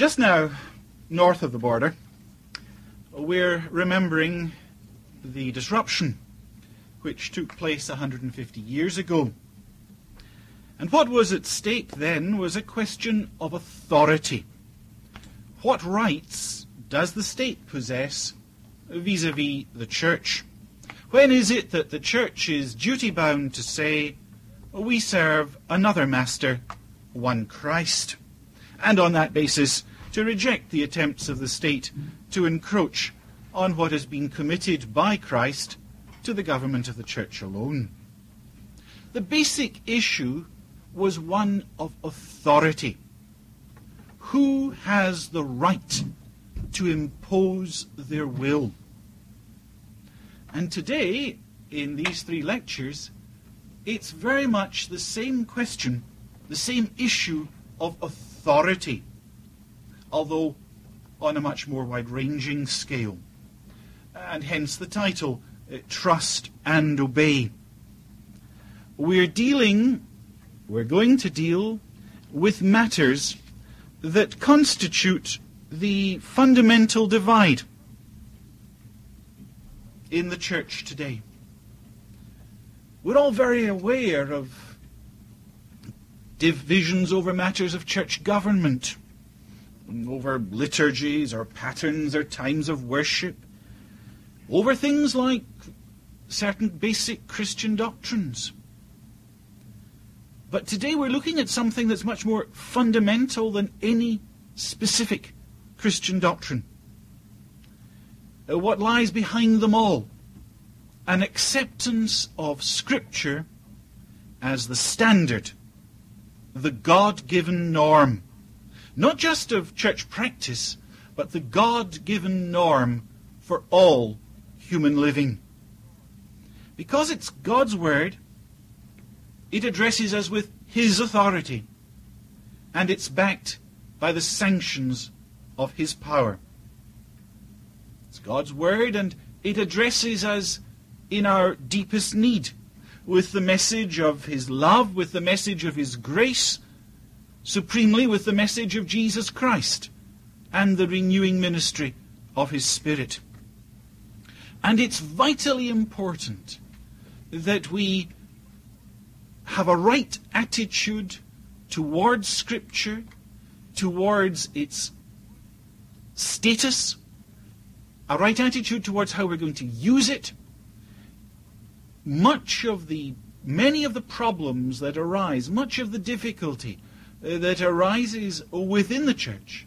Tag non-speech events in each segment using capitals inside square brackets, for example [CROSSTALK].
Just now, north of the border, we're remembering the disruption which took place 150 years ago. And what was at stake then was a question of authority. What rights does the state possess vis a vis the church? When is it that the church is duty bound to say, we serve another master, one Christ? And on that basis, to reject the attempts of the state to encroach on what has been committed by Christ to the government of the church alone. The basic issue was one of authority. Who has the right to impose their will? And today, in these three lectures, it's very much the same question, the same issue of authority, although on a much more wide ranging scale. And hence the title, uh, Trust and Obey. We're dealing, we're going to deal with matters that constitute the fundamental divide in the church today. We're all very aware of divisions over matters of church government, over liturgies or patterns or times of worship, over things like certain basic Christian doctrines. But today we're looking at something that's much more fundamental than any specific Christian doctrine. Uh, what lies behind them all an acceptance of Scripture as the standard, the God given norm, not just of church practice, but the God given norm for all human living. Because it's God's Word, it addresses us with His authority, and it's backed by the sanctions of His power. It's God's Word, and it addresses us in our deepest need with the message of His love, with the message of His grace, supremely with the message of Jesus Christ and the renewing ministry of His Spirit. And it's vitally important that we have a right attitude towards Scripture, towards its status, a right attitude towards how we're going to use it. Much of the, many of the problems that arise, much of the difficulty Uh, that arises within the church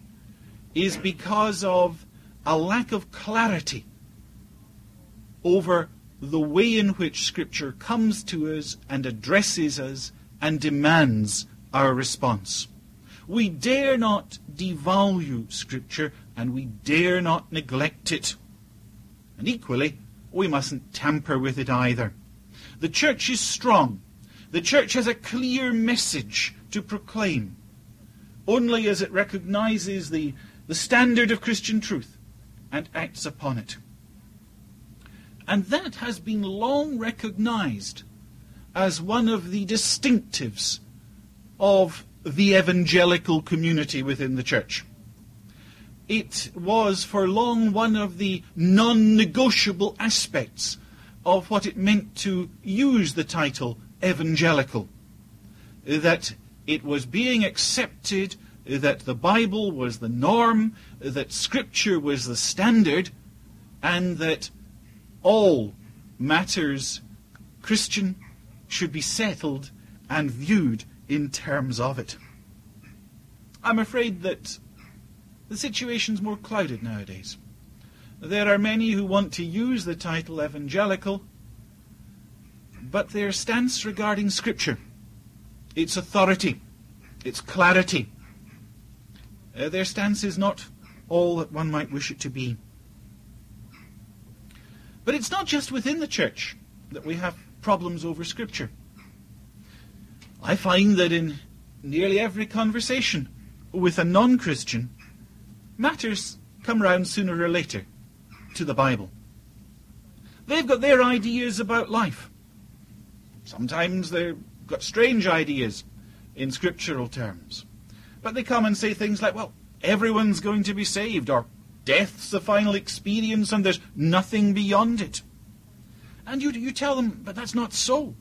is because of a lack of clarity over the way in which Scripture comes to us and addresses us and demands our response. We dare not devalue Scripture and we dare not neglect it. And equally, we mustn't tamper with it either. The church is strong. The church has a clear message to proclaim. Only as it recognizes the, the standard of Christian truth and acts upon it. And that has been long recognized as one of the distinctives of the evangelical community within the church. It was for long one of the non negotiable aspects of what it meant to use the title evangelical. That it was being accepted, that the Bible was the norm, that Scripture was the standard, and that all matters Christian should be settled and viewed in terms of it. I'm afraid that the situation's more clouded nowadays. There are many who want to use the title evangelical, but their stance regarding Scripture, its authority, its clarity, uh, their stance is not all that one might wish it to be. But it's not just within the church that we have problems over Scripture. I find that in nearly every conversation with a non Christian, matters come round sooner or later to the Bible. They've got their ideas about life. Sometimes they've got strange ideas in scriptural terms. But they come and say things like, well, everyone's going to be saved, or death's the final experience and there's nothing beyond it. And you, you tell them, but that's not so.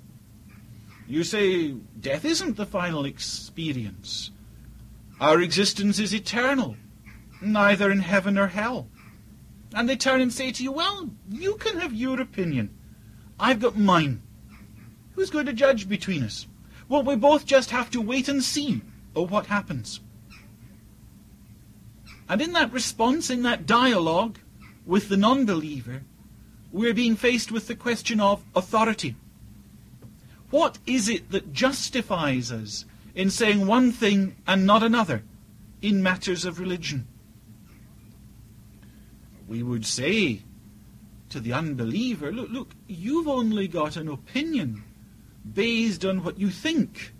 You say, death isn't the final experience. Our existence is eternal, neither in heaven or hell. And they turn and say to you, well, you can have your opinion. I've got mine. Who's going to judge between us? Well, we both just have to wait and see oh, what happens. And in that response, in that dialogue with the non-believer, we're being faced with the question of authority. What is it that justifies us in saying one thing and not another in matters of religion? We would say to the unbeliever, look, look, you've only got an opinion based on what you think,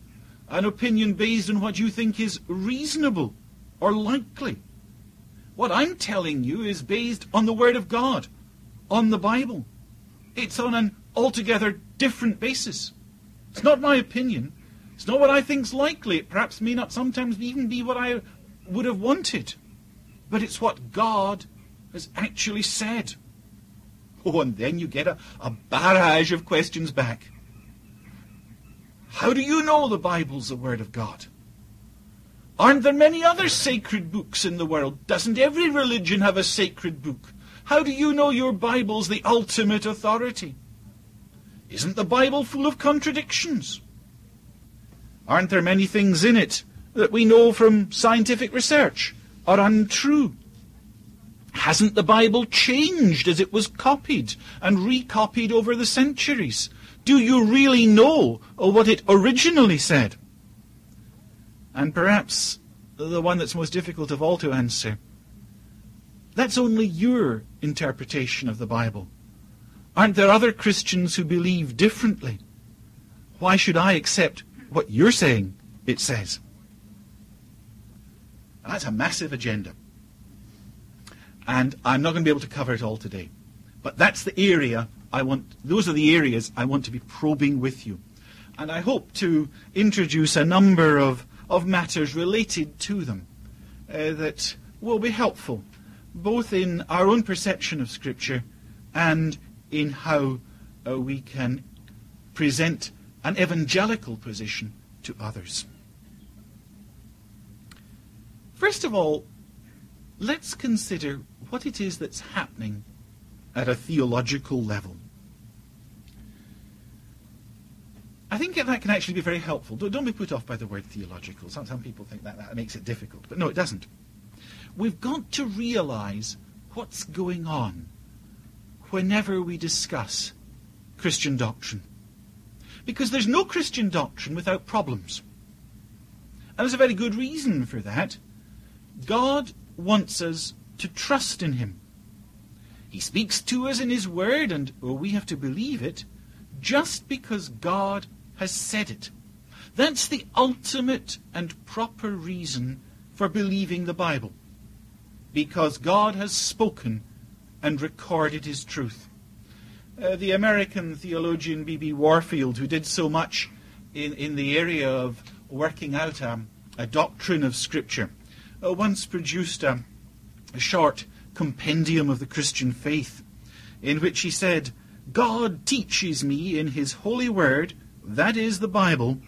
an opinion based on what you think is reasonable or likely. What I'm telling you is based on the Word of God, on the Bible. It's on an altogether different basis. It's not my opinion. It's not what I think's likely. It perhaps may not sometimes even be what I would have wanted. But it's what God has actually said. Oh, and then you get a, a barrage of questions back. How do you know the Bible's the Word of God? Aren't there many other sacred books in the world? Doesn't every religion have a sacred book? How do you know your Bible's the ultimate authority? Isn't the Bible full of contradictions? Aren't there many things in it that we know from scientific research are untrue? Hasn't the Bible changed as it was copied and recopied over the centuries? Do you really know uh, what it originally said? And perhaps the one that's most difficult of all to answer. That's only your interpretation of the Bible. Aren't there other Christians who believe differently? Why should I accept what you're saying it says? That's a massive agenda. And I'm not going to be able to cover it all today. But that's the area I want, those are the areas I want to be probing with you. And I hope to introduce a number of of matters related to them uh, that will be helpful, both in our own perception of Scripture and in how uh, we can present an evangelical position to others. First of all, let's consider what it is that's happening at a theological level. I think that can actually be very helpful. Don't, be put off by the word theological. Some, some people think that, that makes it difficult, but no, it doesn't. We've got to realize what's going on whenever we discuss Christian doctrine. Because there's no Christian doctrine without problems. And there's a very good reason for that. God wants us to trust in Him. He speaks to us in His Word, and oh, we have to believe it, just because God has said it. That's the ultimate and proper reason for believing the Bible. Because God has spoken and recorded his truth. Uh, the American theologian B.B. Warfield, who did so much in, in the area of working out a, doctrine of Scripture, uh, once produced a short compendium of the Christian faith in which he said, God teaches me in his holy word that is the Bible,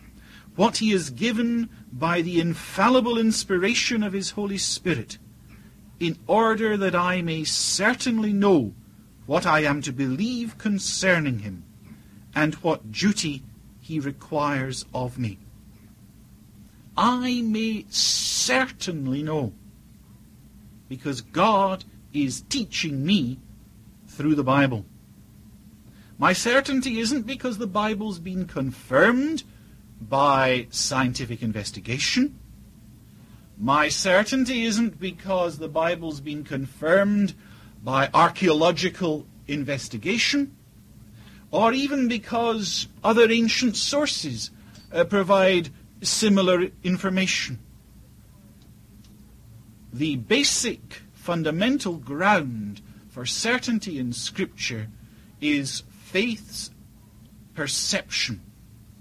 what he has given by the infallible inspiration of his Holy Spirit, in order that I may certainly know what I am to believe concerning him, and what duty he requires of me. I may certainly know, because God is teaching me through the Bible. My certainty isn't because the Bible's been confirmed by scientific investigation. My certainty isn't because the Bible's been confirmed by archaeological investigation, or even because other ancient sources uh, provide similar information. The basic fundamental ground for certainty in Scripture is faith's perception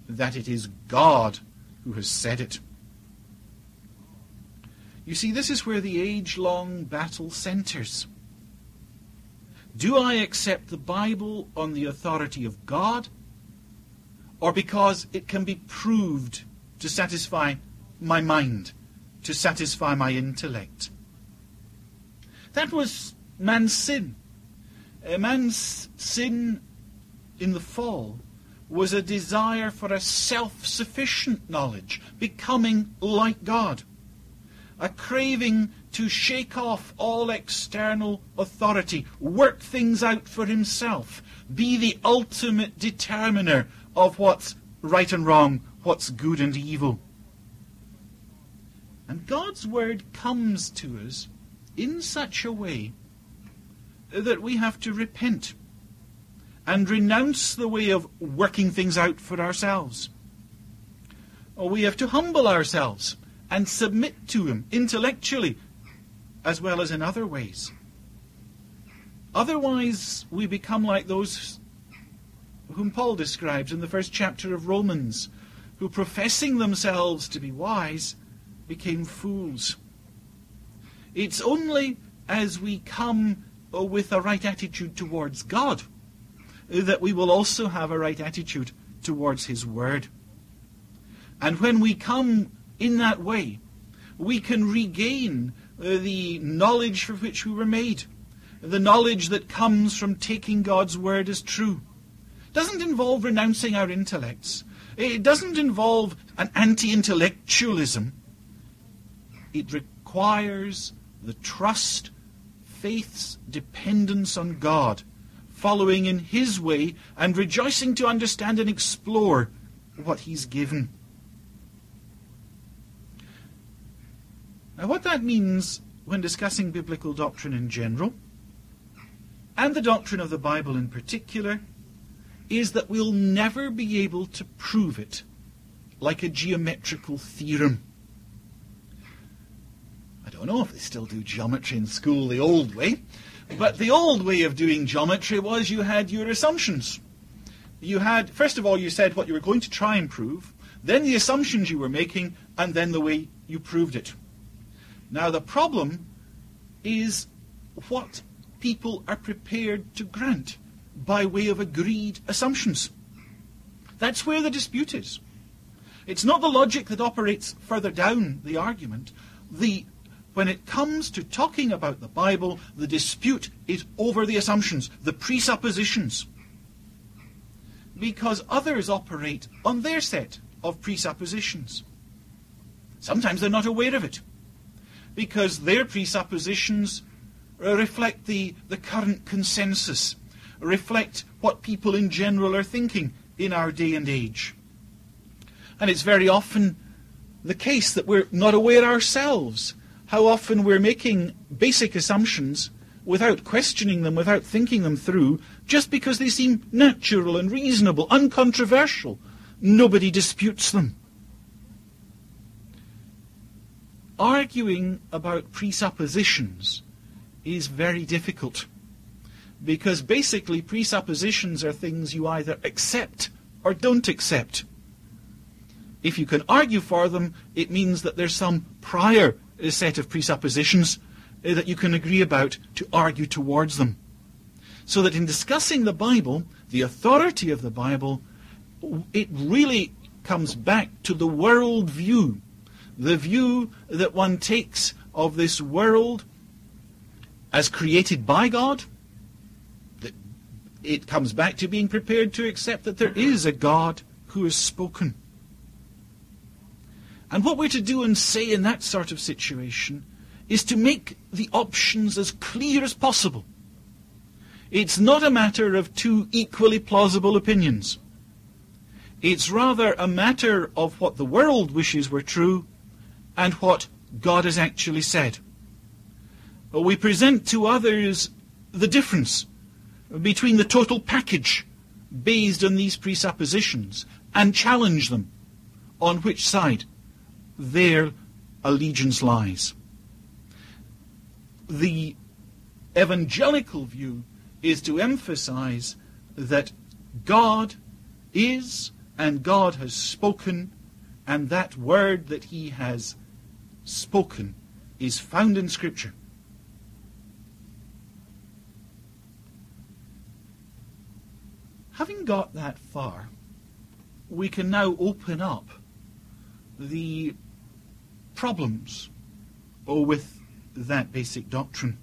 that it is God who has said it. You see, this is where the age-long battle centers. Do I accept the Bible on the authority of God, or because it can be proved to satisfy my mind, to satisfy my intellect? That was man's sin. A man's sin in the fall was a desire for a self-sufficient knowledge, becoming like God. A craving to shake off all external authority, work things out for himself, be the ultimate determiner of what's right and wrong, what's good and evil. And God's word comes to us in such a way that we have to repent and renounce the way of working things out for ourselves. Or we have to humble ourselves and submit to Him intellectually as well as in other ways. Otherwise, we become like those whom Paul describes in the first chapter of Romans, who professing themselves to be wise became fools. It's only as we come uh, with a right attitude towards God that we will also have a right attitude towards His Word. And when we come in that way, we can regain uh, the knowledge for which we were made, the knowledge that comes from taking God's Word as true. It doesn't involve renouncing our intellects. It doesn't involve an anti-intellectualism. It requires the trust, faith's dependence on God, following in His way and rejoicing to understand and explore what He's given. Now, what that means when discussing biblical doctrine in general, and the doctrine of the Bible in particular, is that we'll never be able to prove it like a geometrical theorem I don't know if they still do geometry in school the old way, but the old way of doing geometry was you had your assumptions. You had, first of all, you said what you were going to try and prove, then the assumptions you were making, and then the way you proved it. Now, the problem is what people are prepared to grant by way of agreed assumptions. That's where the dispute is. It's not the logic that operates further down the argument. The when it comes to talking about the Bible, the dispute is over the assumptions, the presuppositions. Because others operate on their set of presuppositions. Sometimes they're not aware of it. Because their presuppositions reflect the, the current consensus, reflect what people in general are thinking in our day and age. And it's very often the case that we're not aware ourselves how often we're making basic assumptions without questioning them, without thinking them through, just because they seem natural and reasonable, uncontroversial. Nobody disputes them. Arguing about presuppositions is very difficult because basically presuppositions are things you either accept or don't accept. If you can argue for them, it means that there's some prior set of presuppositions uh, that you can agree about to argue towards them. So that in discussing the Bible, the authority of the Bible, it really comes back to the world view, the view that one takes of this world as created by God. It comes back to being prepared to accept that there is a God who has spoken. And what we're to do and say in that sort of situation is to make the options as clear as possible. It's not a matter of two equally plausible opinions. It's rather a matter of what the world wishes were true and what God has actually said. We present to others the difference between the total package based on these presuppositions and challenge them on which side their allegiance lies. The evangelical view is to emphasize that God is and God has spoken, and that word that he has spoken is found in Scripture. Having got that far, we can now open up the problems or with that basic doctrine.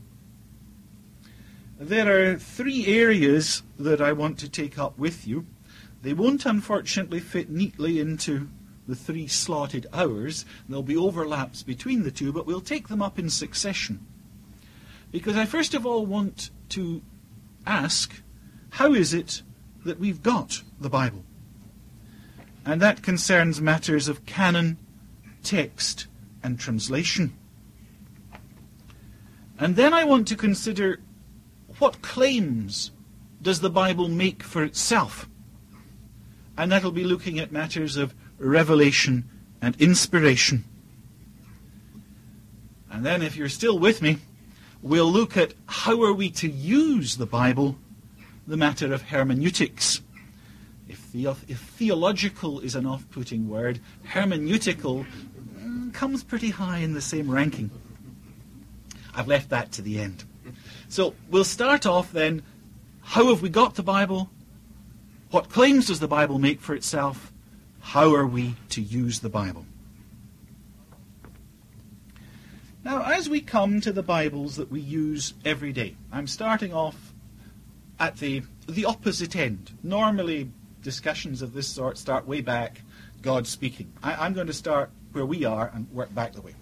There are three areas that I want to take up with you. They won't unfortunately fit neatly into the three slotted hours. There'll be overlaps between the two, but we'll take them up in succession. Because I first of all want to ask, how is it that we've got the Bible? And that concerns matters of canon, text, and translation. And then I want to consider what claims does the Bible make for itself? And that'll be looking at matters of revelation and inspiration. And then, if you're still with me, we'll look at how are we to use the Bible, the matter of hermeneutics. If, the, if theological is an off-putting word, hermeneutical comes pretty high in the same ranking. I've left that to the end. So we'll start off then. How have we got the Bible? What claims does the Bible make for itself? How are we to use the Bible? Now, as we come to the Bibles that we use every day, I'm starting off at the, the opposite end. Normally, discussions of this sort start way back, God speaking. I, I'm going to start where we are and work back the way.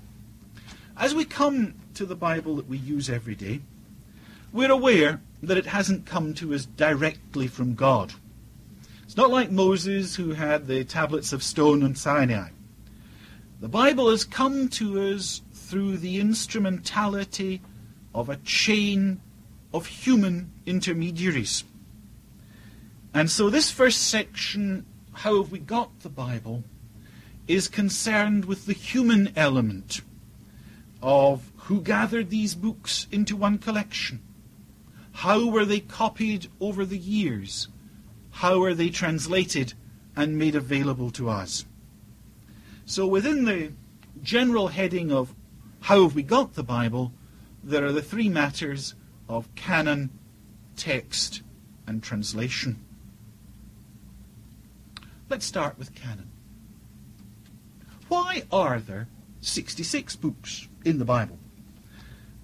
As we come to the Bible that we use every day, we're aware that it hasn't come to us directly from God. It's not like Moses who had the tablets of stone on Sinai. The Bible has come to us through the instrumentality of a chain of human intermediaries. And so this first section, How Have We Got the Bible, is concerned with the human element of who gathered these books into one collection. How were they copied over the years? How are they translated and made available to us? So within the general heading of how have we got the Bible, there are the three matters of canon, text, and translation. Let's start with canon. Why are there 66 books in the Bible?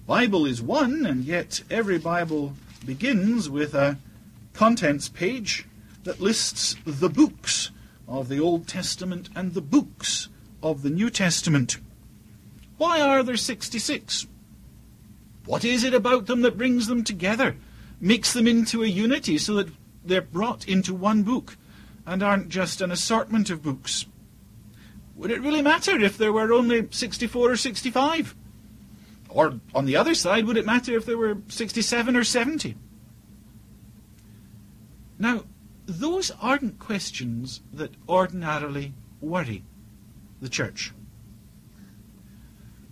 Bible is one, and yet every Bible begins with a contents page that lists the books of the Old Testament and the books of the New Testament. Why are there 66? What is it about them that brings them together, makes them into a unity so that they're brought into one book and aren't just an assortment of books? Would it really matter if there were only 64 or 65? Or, on the other side, would it matter if there were 67 or 70? Now, those aren't questions that ordinarily worry the church.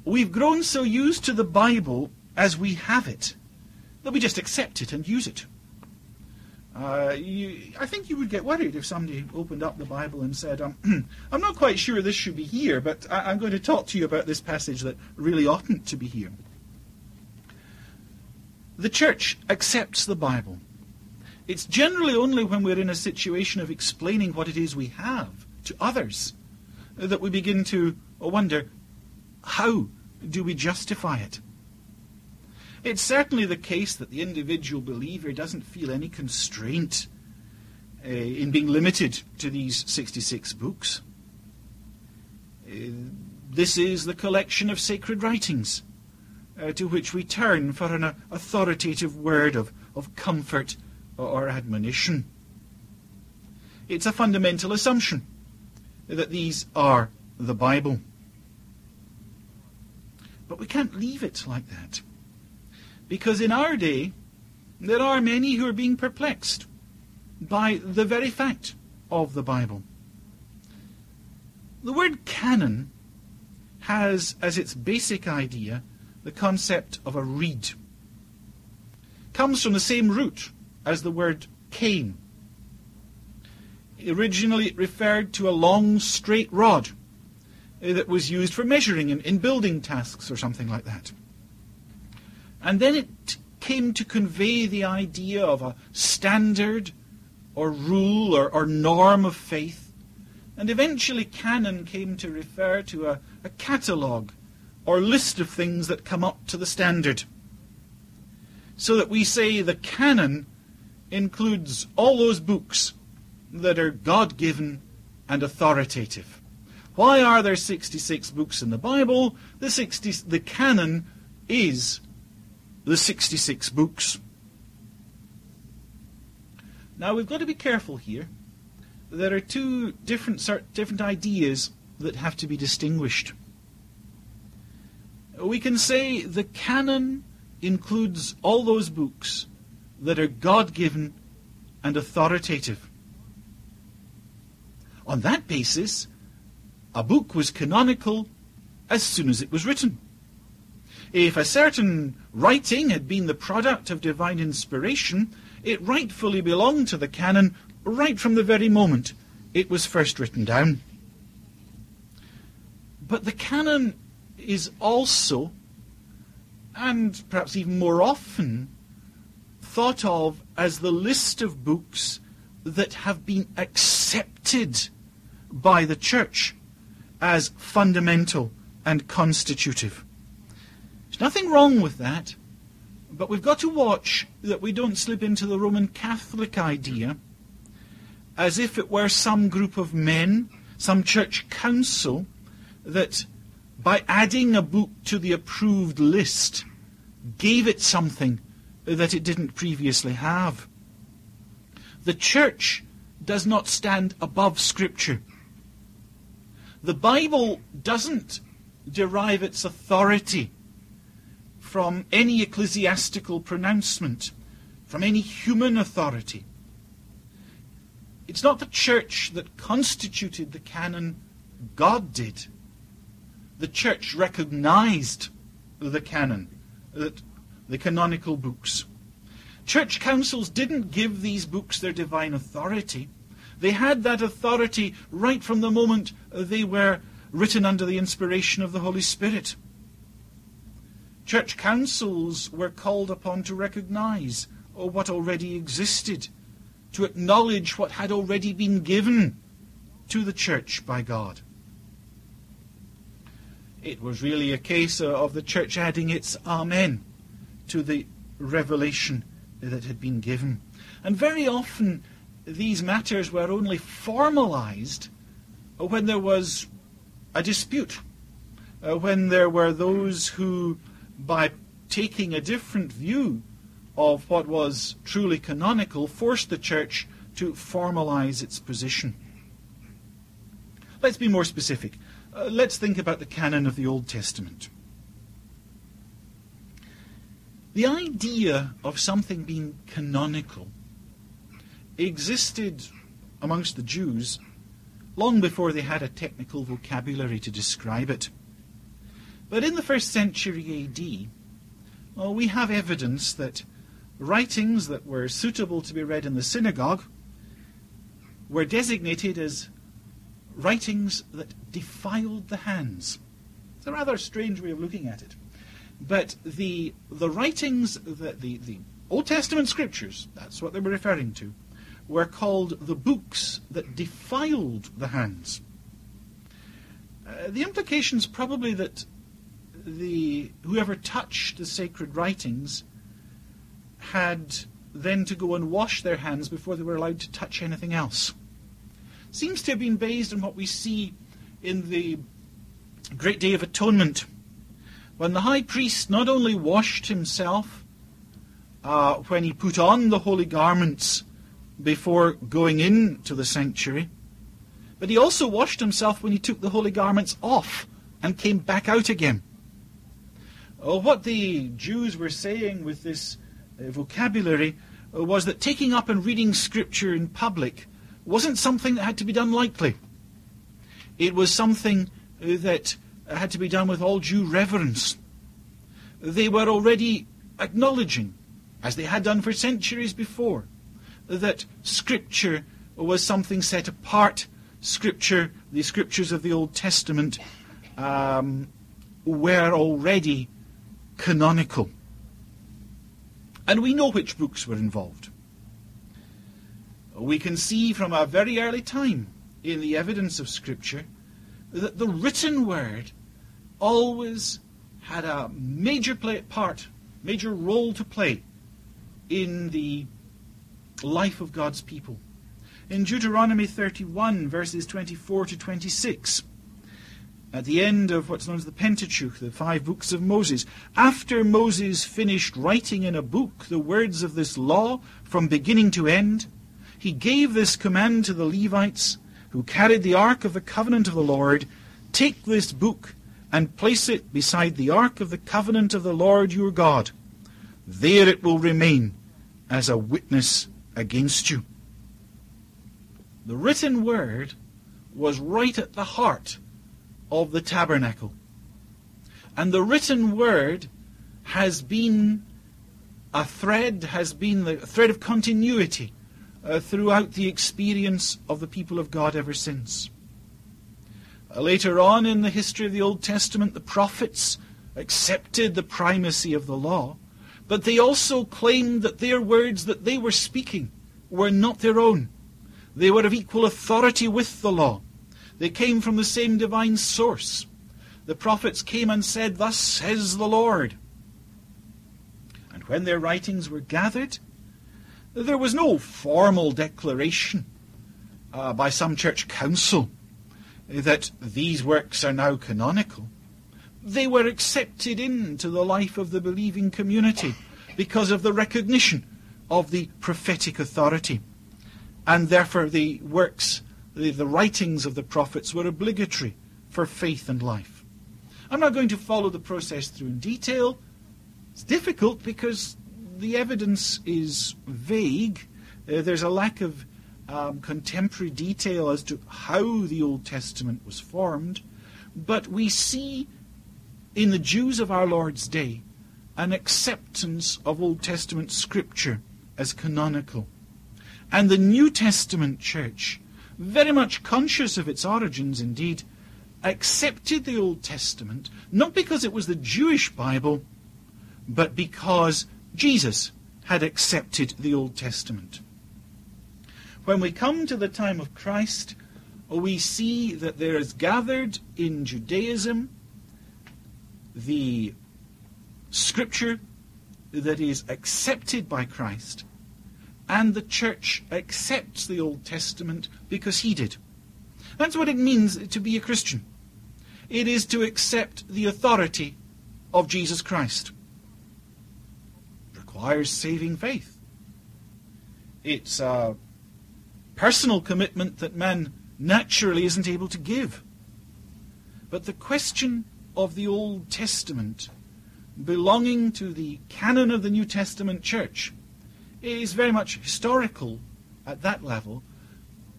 We've grown so used to the Bible as we have it that we just accept it and use it. Uh, you, I think you would get worried if somebody opened up the Bible and said, um, [CLEARS THROAT] I'm not quite sure this should be here, but I, I'm going to talk to you about this passage that really oughtn't to be here. The church accepts the Bible. It's generally only when we're in a situation of explaining what it is we have to others that we begin to wonder how do we justify it? It's certainly the case that the individual believer doesn't feel any constraint uh, in being limited to these 66 books. Uh, this is the collection of sacred writings uh, to which we turn for an uh, authoritative word of, of comfort or admonition. It's a fundamental assumption that these are the Bible. But we can't leave it like that. Because in our day, there are many who are being perplexed by the very fact of the Bible. The word canon has as its basic idea the concept of a reed. Comes from the same root as the word cane. Originally it referred to a long straight rod that was used for measuring in, in building tasks or something like that. And then it came to convey the idea of a standard or rule or, or norm of faith. And eventually, canon came to refer to a, a catalogue or list of things that come up to the standard. So that we say the canon includes all those books that are God given and authoritative. Why are there 66 books in the Bible? The, 60, the canon is the 66 books. Now we've got to be careful here. There are two different, different ideas that have to be distinguished. We can say the canon includes all those books that are God given and authoritative. On that basis, a book was canonical as soon as it was written. If a certain writing had been the product of divine inspiration, it rightfully belonged to the canon right from the very moment it was first written down. But the canon is also, and perhaps even more often, thought of as the list of books that have been accepted by the church as fundamental and constitutive. There's nothing wrong with that, but we've got to watch that we don't slip into the Roman Catholic idea as if it were some group of men, some church council, that by adding a book to the approved list gave it something that it didn't previously have. The church does not stand above Scripture. The Bible doesn't derive its authority from any ecclesiastical pronouncement, from any human authority. It's not the church that constituted the canon, God did. The church recognized the canon, that the canonical books. Church councils didn't give these books their divine authority. They had that authority right from the moment they were written under the inspiration of the Holy Spirit. Church councils were called upon to recognize what already existed, to acknowledge what had already been given to the church by God. It was really a case of the church adding its Amen to the revelation that had been given. And very often these matters were only formalized when there was a dispute, uh, when there were those who, by taking a different view of what was truly canonical, forced the church to formalize its position. Let's be more specific. Uh, let's think about the canon of the Old Testament. The idea of something being canonical existed amongst the Jews long before they had a technical vocabulary to describe it. But in the first century AD, well, we have evidence that writings that were suitable to be read in the synagogue were designated as writings that defiled the hands. It's a rather strange way of looking at it. But the, the writings, the, the, the Old Testament scriptures, that's what they were referring to, were called the books that defiled the hands. Uh, the implication is probably that the whoever touched the sacred writings had then to go and wash their hands before they were allowed to touch anything else. Seems to have been based on what we see in the Great Day of Atonement, when the high priest not only washed himself uh, when he put on the holy garments before going into the sanctuary, but he also washed himself when he took the holy garments off and came back out again. Oh, what the Jews were saying with this uh, vocabulary uh, was that taking up and reading scripture in public wasn't something that had to be done lightly. It was something uh, that had to be done with all due reverence. They were already acknowledging, as they had done for centuries before, that Scripture was something set apart. Scripture, the Scriptures of the Old Testament, um, were already canonical. And we know which books were involved. We can see from a very early time in the evidence of Scripture that the written word always had a major play, part, major role to play in the life of God's people. In Deuteronomy 31, verses 24 to 26, at the end of what's known as the Pentateuch, the five books of Moses, after Moses finished writing in a book the words of this law from beginning to end, he gave this command to the Levites who carried the ark of the covenant of the Lord Take this book and place it beside the ark of the covenant of the Lord your God. There it will remain as a witness against you. The written word was right at the heart of the tabernacle. And the written word has been a thread, has been the thread of continuity uh, throughout the experience of the people of God ever since. Uh, later on in the history of the Old Testament, the prophets accepted the primacy of the law, but they also claimed that their words that they were speaking were not their own. They were of equal authority with the law. They came from the same divine source. The prophets came and said, Thus says the Lord. And when their writings were gathered, there was no formal declaration uh, by some church council that these works are now canonical. They were accepted into the life of the believing community because of the recognition of the prophetic authority. And therefore, the works, the, the writings of the prophets were obligatory for faith and life. I'm not going to follow the process through in detail. It's difficult because the evidence is vague. Uh, there's a lack of um, contemporary detail as to how the Old Testament was formed. But we see in the Jews of our Lord's day an acceptance of Old Testament scripture as canonical. And the New Testament church, very much conscious of its origins indeed, accepted the Old Testament not because it was the Jewish Bible, but because Jesus had accepted the Old Testament. When we come to the time of Christ, we see that there is gathered in Judaism the scripture that is accepted by Christ, and the church accepts the Old Testament because he did. That's what it means to be a Christian. It is to accept the authority of Jesus Christ It requires saving faith. It's a personal commitment that man naturally isn't able to give. But the question of the Old Testament belonging to the canon of the New Testament church is very much historical at that level.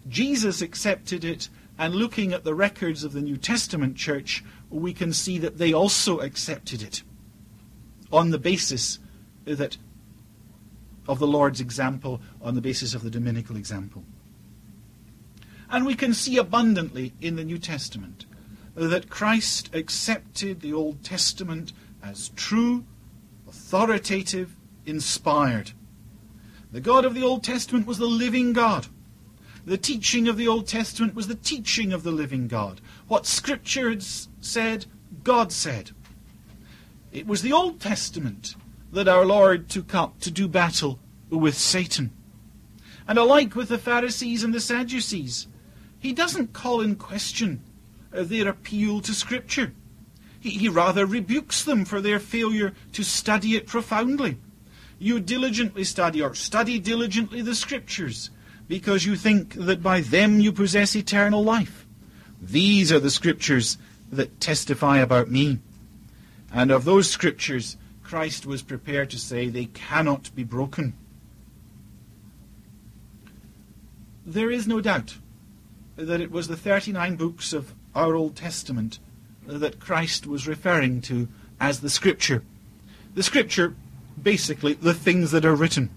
Jesus accepted it, and looking at the records of the New Testament church, we can see that they also accepted it on the basis that of the Lord's example on the basis of the Dominical example. And we can see abundantly in the New Testament that Christ accepted the Old Testament as true, authoritative, inspired. The God of the Old Testament was the living God. The teaching of the Old Testament was the teaching of the living God. What Scripture had said, God said. It was the Old Testament that our Lord took up to do battle with Satan. And alike with the Pharisees and the Sadducees, he doesn't call in question uh, their appeal to Scripture. He, he rather rebukes them for their failure to study it profoundly. You diligently study, or study diligently the Scriptures, because you think that by them you possess eternal life. These are the Scriptures that testify about me. And of those Scriptures, Christ was prepared to say they cannot be broken. There is no doubt that it was the 39 books of our Old Testament that Christ was referring to as the Scripture. The Scripture, basically, the things that are written.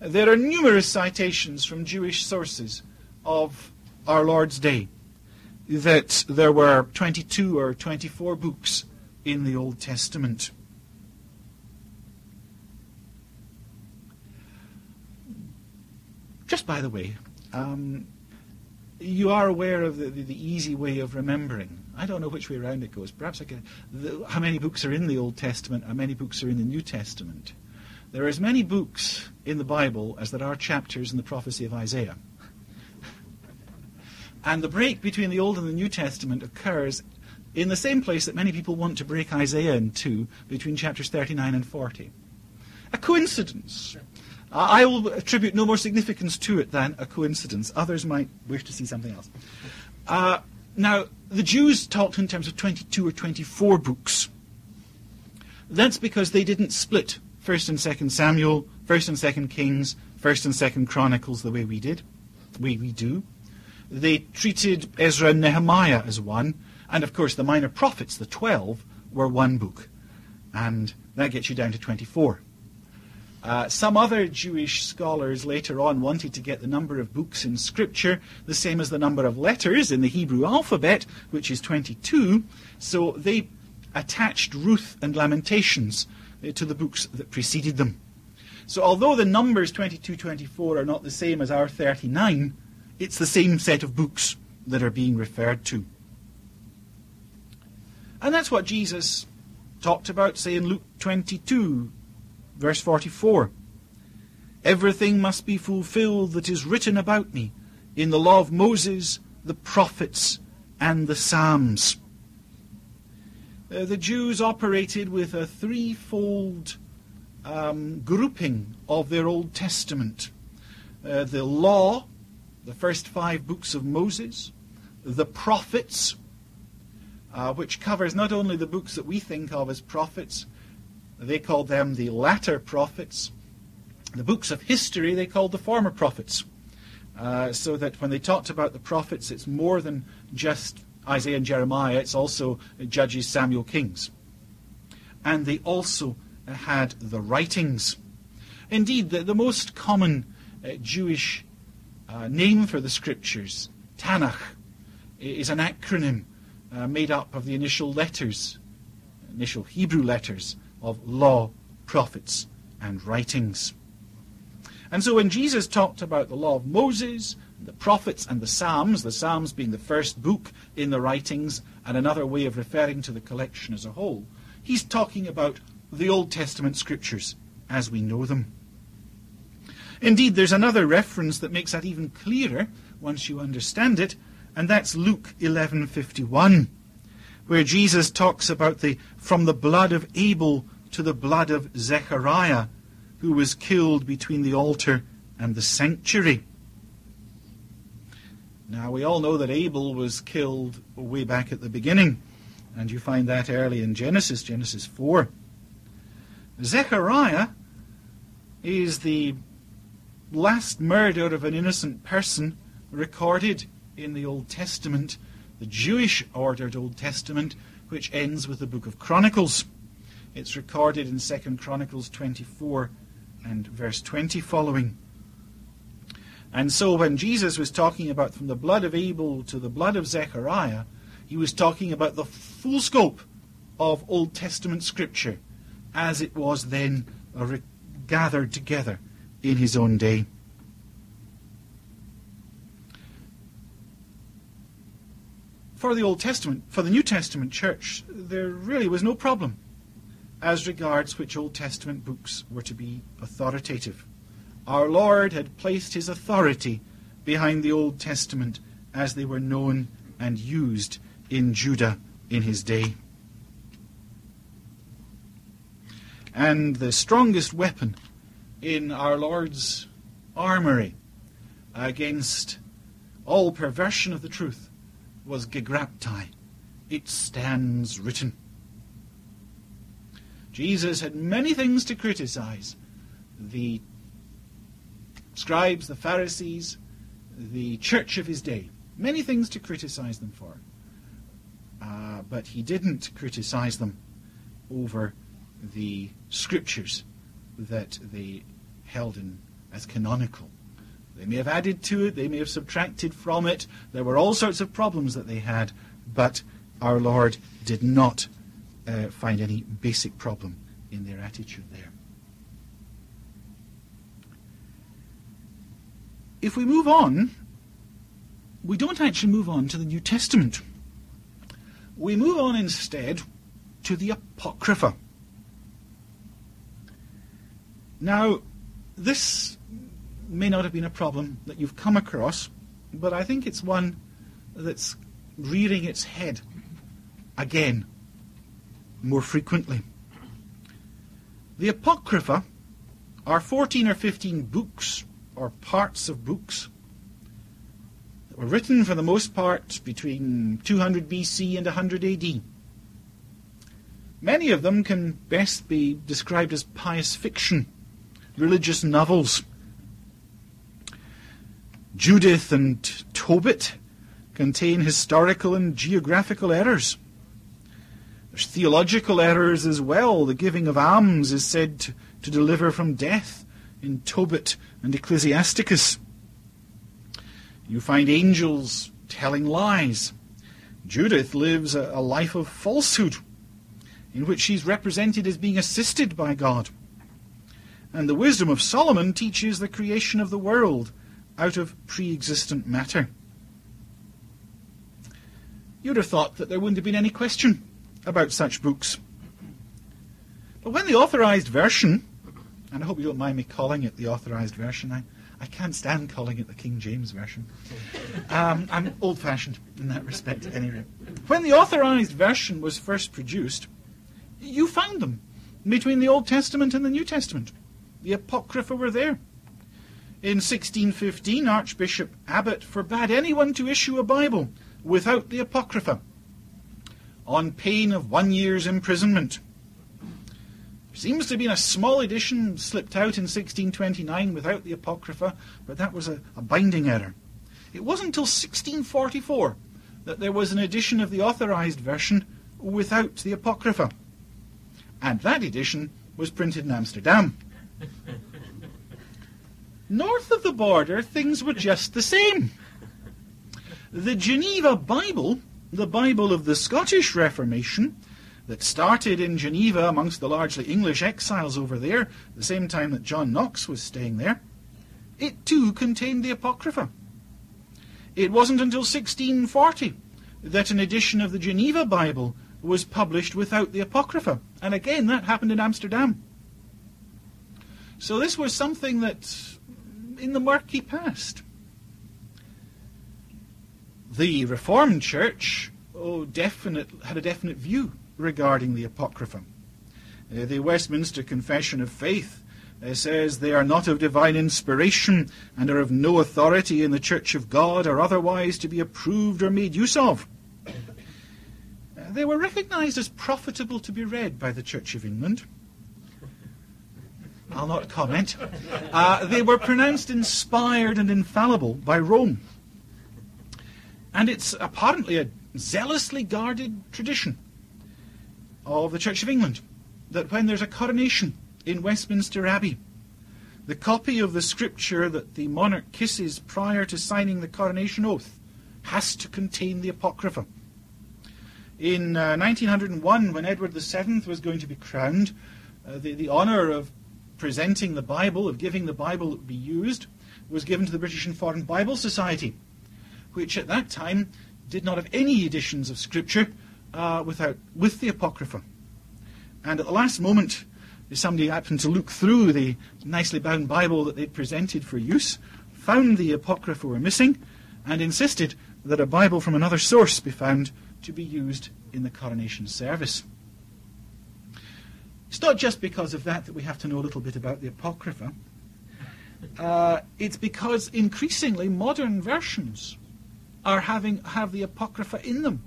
There are numerous citations from Jewish sources of our Lord's day. that there were 22 or 24 books in the Old Testament. Just by the way, um, you are aware of the, the, the, easy way of remembering. I don't know which way around it goes. Perhaps I can. The, how many books are in the Old Testament? How many books are in the New Testament? There are as many books in the Bible as there are chapters in the prophecy of Isaiah. and the break between the Old and the New Testament occurs in the same place that many people want to break Isaiah into, between chapters 39 and 40. A coincidence. I will attribute no more significance to it than a coincidence. Others might wish to see something else. Uh, now, the Jews talked in terms of 22 or 24 books. That's because they didn't split 1st and 2nd Samuel, 1st and 2nd Kings, 1st and 2nd Chronicles the way we did, the way we do. They treated Ezra and Nehemiah as one, and of course the minor prophets, the 12, were one book. And that gets you down to 24. Uh, some other Jewish scholars later on wanted to get the number of books in Scripture the same as the number of letters in the Hebrew alphabet, which is 22. So they attached Ruth and Lamentations uh, to the books that preceded them. So although the numbers 22, 24 are not the same as our 39, it's the same set of books that are being referred to. And that's what Jesus talked about, say, in Luke 22, Verse 44 Everything must be fulfilled that is written about me in the law of Moses, the prophets, and the Psalms. Uh, the Jews operated with a threefold um, grouping of their Old Testament uh, the law, the first five books of Moses, the prophets, uh, which covers not only the books that we think of as prophets, they called them the latter prophets. The books of history they called the former prophets. Uh, so that when they talked about the prophets, it's more than just Isaiah and Jeremiah, it's also Judges, Samuel, Kings. And they also had the writings. Indeed, the, the most common uh, Jewish uh, name for the scriptures, Tanakh, is an acronym uh, made up of the initial letters, initial Hebrew letters of law, prophets, and writings. And so when Jesus talked about the law of Moses, the prophets, and the Psalms, the Psalms being the first book in the writings and another way of referring to the collection as a whole, he's talking about the Old Testament scriptures as we know them. Indeed, there's another reference that makes that even clearer once you understand it, and that's Luke 11:51, where Jesus talks about the from the blood of Abel to the blood of Zechariah, who was killed between the altar and the sanctuary. Now, we all know that Abel was killed way back at the beginning, and you find that early in Genesis, Genesis 4. Zechariah is the last murder of an innocent person recorded in the Old Testament, the Jewish ordered Old Testament, which ends with the book of Chronicles. It's recorded in 2 Chronicles 24 and verse 20 following. And so when Jesus was talking about from the blood of Abel to the blood of Zechariah, he was talking about the full scope of Old Testament scripture as it was then gathered together in his own day. For the Old Testament, for the New Testament church, there really was no problem as regards which Old Testament books were to be authoritative. Our Lord had placed his authority behind the Old Testament as they were known and used in Judah in his day. And the strongest weapon in our Lord's armory against all perversion of the truth was gegraptai. It stands written. Jesus had many things to criticize. The scribes, the Pharisees, the church of his day. Many things to criticize them for. Uh, but he didn't criticize them over the scriptures that they held in as canonical They may have added to it, they may have subtracted from it. There were all sorts of problems that they had, but our Lord did not uh, find any basic problem in their attitude there. If we move on, we don't actually move on to the New Testament. We move on instead to the Apocrypha. Now, this may not have been a problem that you've come across, but I think it's one that's rearing its head again more frequently. The Apocrypha are 14 or 15 books or parts of books that were written for the most part between 200 BC and 100 AD. Many of them can best be described as pious fiction, religious novels. Judith and Tobit contain historical and geographical errors. There's theological errors as well. The giving of alms is said to, to deliver from death in Tobit and Ecclesiasticus. You find angels telling lies. Judith lives a, a life of falsehood in which she's represented as being assisted by God. And the wisdom of Solomon teaches the creation of the world out of pre existent matter. You'd have thought that there wouldn't have been any question about such books. But when the authorized version, and I hope you don't mind me calling it the authorized version, I, I can't stand calling it the King James Version. Um, I'm old fashioned in that respect, at any rate. When the authorized version was first produced, you found them between the Old Testament and the New Testament. The Apocrypha were there. In 1615, Archbishop Abbot forbade anyone to issue a Bible without the Apocrypha, on pain of one year's imprisonment. There seems to have been a small edition slipped out in 1629 without the Apocrypha, but that was a, a binding error. It wasn't until 1644 that there was an edition of the authorized version without the Apocrypha. And that edition was printed in Amsterdam. [LAUGHS] North of the border, things were just the same. The Geneva Bible, the Bible of the Scottish Reformation, that started in Geneva amongst the largely English exiles over there, the same time that John Knox was staying there, it too contained the Apocrypha. It wasn't until 1640 that an edition of the Geneva Bible was published without the Apocrypha. And again, that happened in Amsterdam. So this was something that in the murky past. The Reformed Church oh, definite, had a definite view regarding the Apocrypha. Uh, the Westminster Confession of Faith uh, says they are not of divine inspiration and are of no authority in the Church of God or otherwise to be approved or made use of. Uh, they were recognized as profitable to be read by the Church of England. I'll not comment. Uh, they were pronounced inspired and infallible by Rome. And it's apparently a zealously guarded tradition of the Church of England that when there's a coronation in Westminster Abbey, the copy of the scripture that the monarch kisses prior to signing the coronation oath has to contain the Apocrypha. In uh, 1901, when Edward VII was going to be crowned, uh, the, the honour of presenting the Bible, of giving the Bible that would be used, was given to the British and Foreign Bible Society, which at that time did not have any editions of Scripture uh, without with the Apocrypha. And at the last moment, somebody happened to look through the nicely bound Bible that they'd presented for use, found the Apocrypha were missing, and insisted that a Bible from another source be found to be used in the coronation service. It's not just because of that that we have to know a little bit about the Apocrypha. Uh, it's because increasingly modern versions are having have the Apocrypha in them.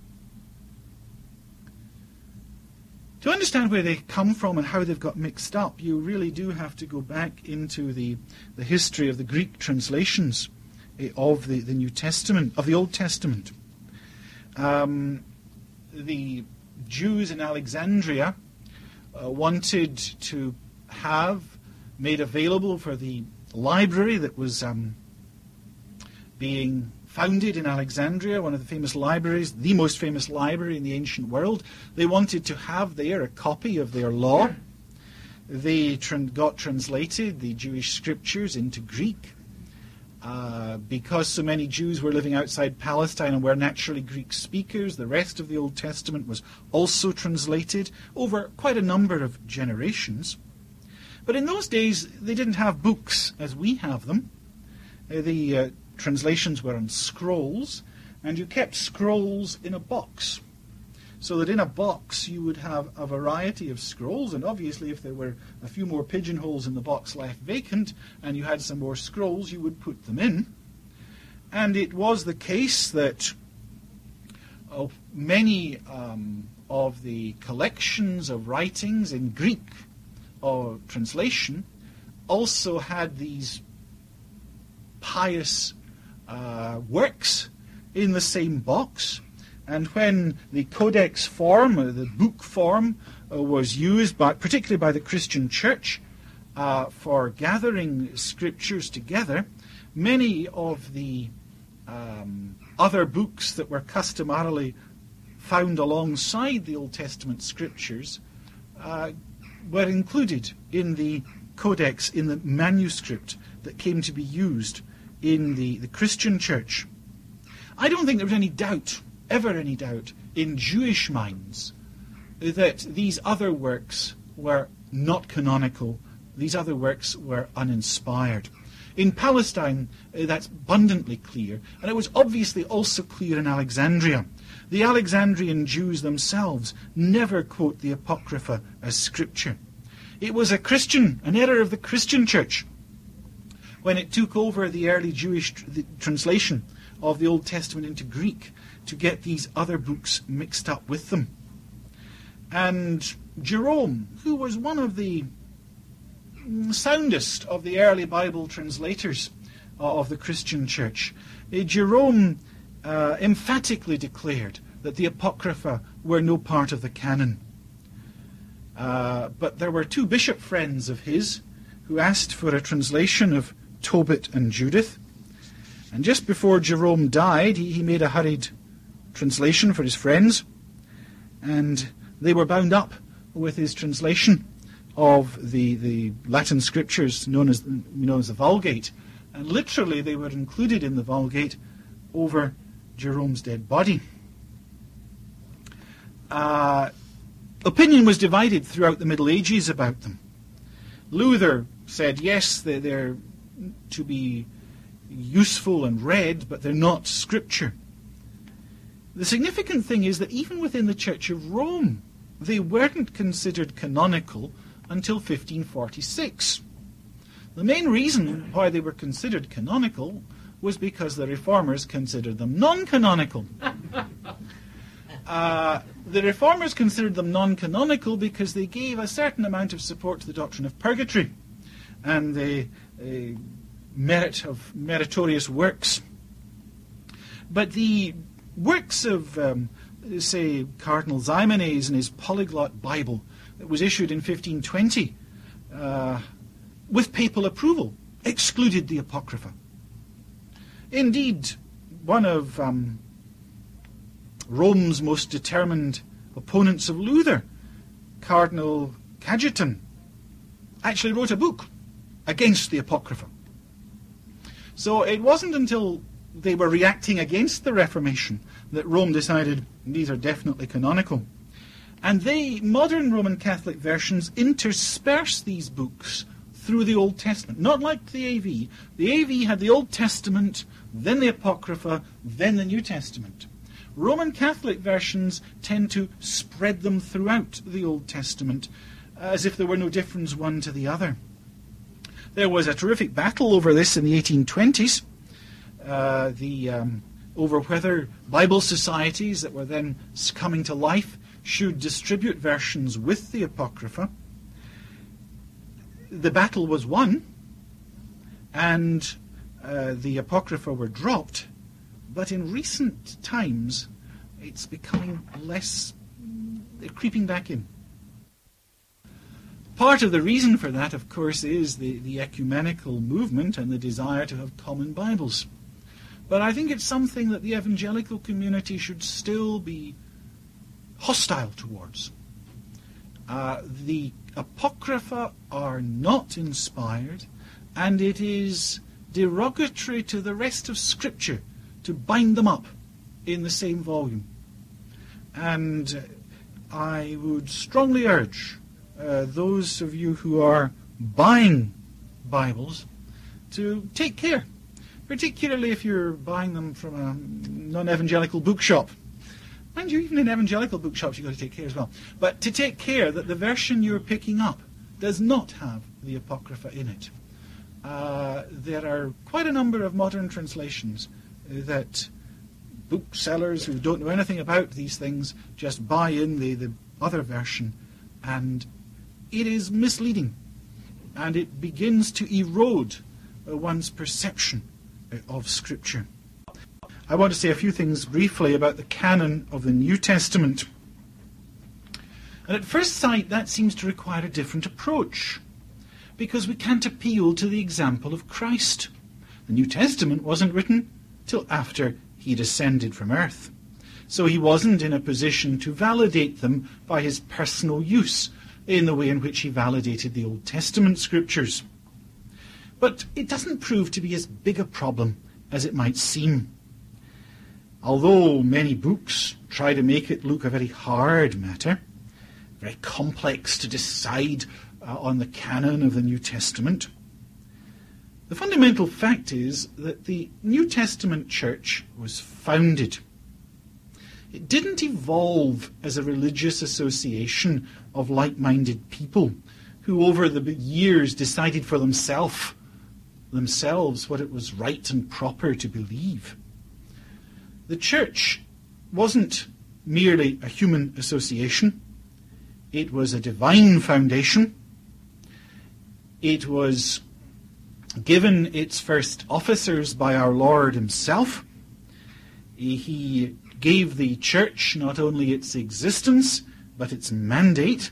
To understand where they come from and how they've got mixed up, you really do have to go back into the, the history of the Greek translations eh, of the, the New Testament, of the Old Testament. Um, the Jews in Alexandria uh, wanted to have made available for the library that was um, being founded in Alexandria, one of the famous libraries, the most famous library in the ancient world. They wanted to have there a copy of their law. They got translated the Jewish scriptures into Greek. Uh, because so many Jews were living outside Palestine and were naturally Greek speakers, the rest of the Old Testament was also translated over quite a number of generations. But in those days, they didn't have books as we have them. Uh, the uh, translations were on scrolls, and you kept scrolls in a box. So that in a box you would have a variety of scrolls, and obviously, if there were a few more pigeonholes in the box left vacant and you had some more scrolls, you would put them in. And it was the case that uh, many um, of the collections of writings in Greek or translation also had these pious uh, works in the same box. And when the codex form, or the book form, uh, was used, by, particularly by the Christian church, uh, for gathering scriptures together, many of the um, other books that were customarily found alongside the Old Testament scriptures uh, were included in the codex, in the manuscript that came to be used in the, the Christian church. I don't think there was any doubt, ever any doubt, in Jewish minds that these other works were not canonical, these other works were uninspired. In Palestine, uh, that's abundantly clear, and it was obviously also clear in Alexandria. The Alexandrian Jews themselves never quote the Apocrypha as scripture. It was a Christian, an error of the Christian church, when it took over the early Jewish tr- the translation of the Old Testament into Greek to get these other books mixed up with them. And Jerome, who was one of the soundest of the early Bible translators uh, of the Christian church, uh, Jerome uh, emphatically declared that the Apocrypha were no part of the canon. Uh, but there were two bishop friends of his who asked for a translation of Tobit and Judith. And just before Jerome died, he, he made a hurried translation for his friends. And they were bound up with his translation of the, the Latin scriptures known as, known as the Vulgate. And literally, they were included in the Vulgate over Jerome's dead body. Uh, Opinion was divided throughout the Middle Ages about them. Luther said, yes, they're, they're to be useful and read, but they're not scripture. The significant thing is that even within the Church of Rome, they weren't considered canonical until 1546. The main reason why they were considered canonical was because the reformers considered them non canonical. [LAUGHS] Uh, the reformers considered them non canonical because they gave a certain amount of support to the doctrine of purgatory and the uh, merit of meritorious works. But the works of, um, say, Cardinal Ximenes and his polyglot Bible that was issued in 1520 uh, with papal approval excluded the Apocrypha. Indeed, one of um, Rome's most determined opponents of Luther, Cardinal Cajetan, actually wrote a book against the Apocrypha. So it wasn't until they were reacting against the Reformation that Rome decided these are definitely canonical. And they, modern Roman Catholic versions, intersperse these books through the Old Testament. Not like the AV. The AV had the Old Testament, then the Apocrypha, then the New Testament. Roman Catholic versions tend to spread them throughout the Old Testament as if there were no difference one to the other. There was a terrific battle over this in the 1820s, uh, the, um, over whether Bible societies that were then coming to life should distribute versions with the Apocrypha. The battle was won, and uh, the Apocrypha were dropped but in recent times, it's becoming less, they're creeping back in. Part of the reason for that, of course, is the, the ecumenical movement and the desire to have common Bibles. But I think it's something that the evangelical community should still be hostile towards. Uh, the Apocrypha are not inspired, and it is derogatory to the rest of Scripture to bind them up in the same volume. And I would strongly urge uh, those of you who are buying Bibles to take care, particularly if you're buying them from a non evangelical bookshop. Mind you, even in evangelical bookshops, you've got to take care as well. But to take care that the version you're picking up does not have the Apocrypha in it. Uh, there are quite a number of modern translations that booksellers who don't know anything about these things just buy in the, the other version, and it is misleading, and it begins to erode uh, one's perception uh, of Scripture. I want to say a few things briefly about the canon of the New Testament. And at first sight, that seems to require a different approach because we can't appeal to the example of Christ. The New Testament wasn't written till after he descended from earth. So he wasn't in a position to validate them by his personal use in the way in which he validated the Old Testament scriptures. But it doesn't prove to be as big a problem as it might seem. Although many books try to make it look a very hard matter, very complex to decide uh, on the canon of the New Testament. The fundamental fact is that the New Testament church was founded. It didn't evolve as a religious association of like minded people who, over the years, decided for themselves themselves what it was right and proper to believe. The church wasn't merely a human association, it was a divine foundation it was given its first officers by our Lord Himself. He gave the church not only its existence, but its mandate.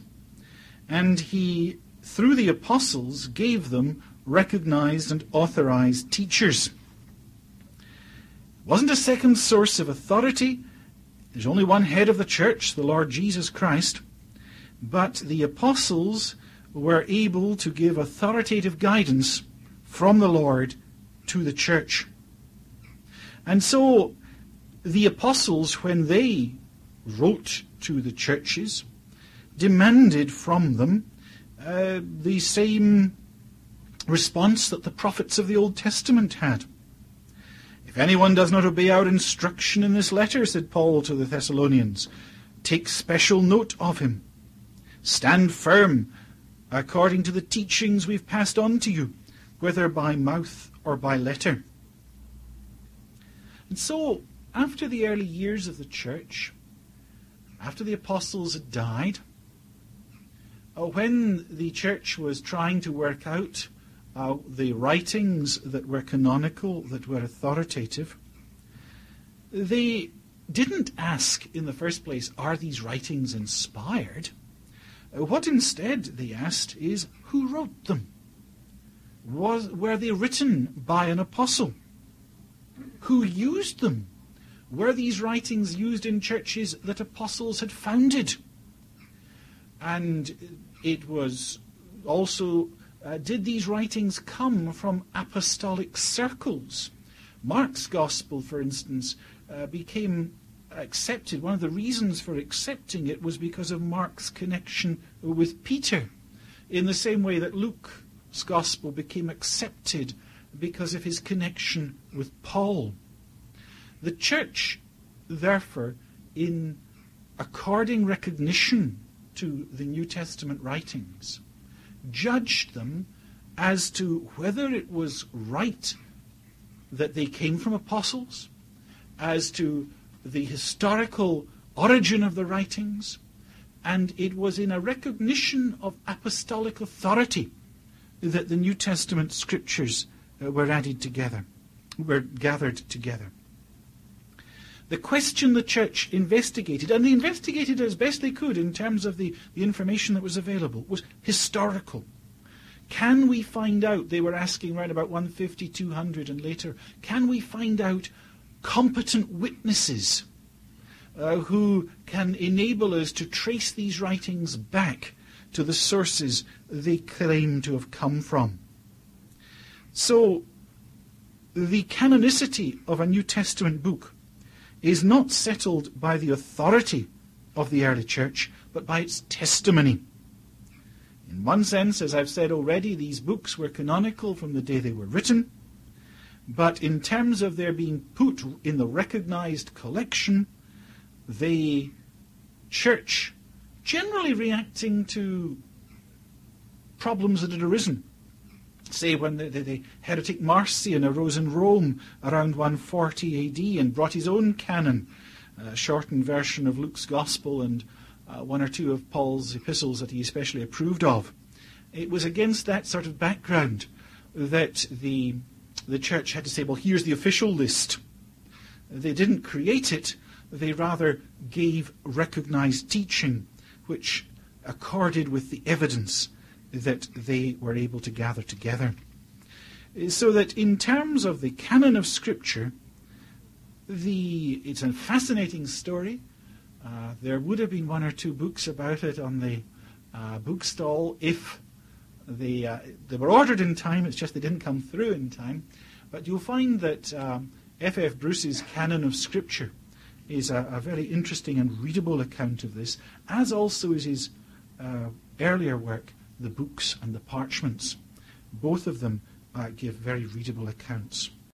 And He, through the apostles, gave them recognized and authorized teachers. It wasn't a second source of authority. There's only one head of the church, the Lord Jesus Christ. But the apostles were able to give authoritative guidance from the Lord to the church. And so the apostles, when they wrote to the churches, demanded from them uh, the same response that the prophets of the Old Testament had. If anyone does not obey our instruction in this letter, said Paul to the Thessalonians, take special note of him. Stand firm according to the teachings we've passed on to you, whether by mouth or by letter. And so, after the early years of the church, after the apostles had died, uh, when the church was trying to work out uh, the writings that were canonical, that were authoritative, they didn't ask in the first place, are these writings inspired? What instead, they asked, is who wrote them? Was, were they written by an apostle? Who used them? Were these writings used in churches that apostles had founded? And it was also, uh, did these writings come from apostolic circles? Mark's gospel, for instance, uh, became accepted, one of the reasons for accepting it was because of Mark's connection with Peter, in the same way that Luke's gospel became accepted because of his connection with Paul. The church, therefore, in according recognition to the New Testament writings, judged them as to whether it was right that they came from apostles, as to the historical origin of the writings, and it was in a recognition of apostolic authority that the New Testament scriptures uh, were added together, were gathered together. The question the church investigated, and they investigated as best they could in terms of the, the information that was available, was historical. Can we find out, they were asking around about 150, 200 and later, can we find out competent witnesses uh, who can enable us to trace these writings back to the sources they claim to have come from. So, the canonicity of a New Testament book is not settled by the authority of the early church, but by its testimony. In one sense, as I've said already, these books were canonical from the day they were written, but in terms of their being put in the recognized collection, the church, generally reacting to problems that had arisen, say when the, the, the, heretic Marcion arose in Rome around 140 AD and brought his own canon, a shortened version of Luke's Gospel and uh, one or two of Paul's epistles that he especially approved of. It was against that sort of background that the, the church had to say, well, here's the official list. They didn't create it, they rather gave recognized teaching which accorded with the evidence that they were able to gather together. So that in terms of the canon of Scripture, the, it's a fascinating story. Uh, there would have been one or two books about it on the uh, bookstall if they, uh, they were ordered in time, it's just they didn't come through in time. But you'll find that. Um, F. Bruce's Canon of Scripture is a, a, very interesting and readable account of this, as also is his uh, earlier work, The Books and the Parchments. Both of them uh, give very readable accounts.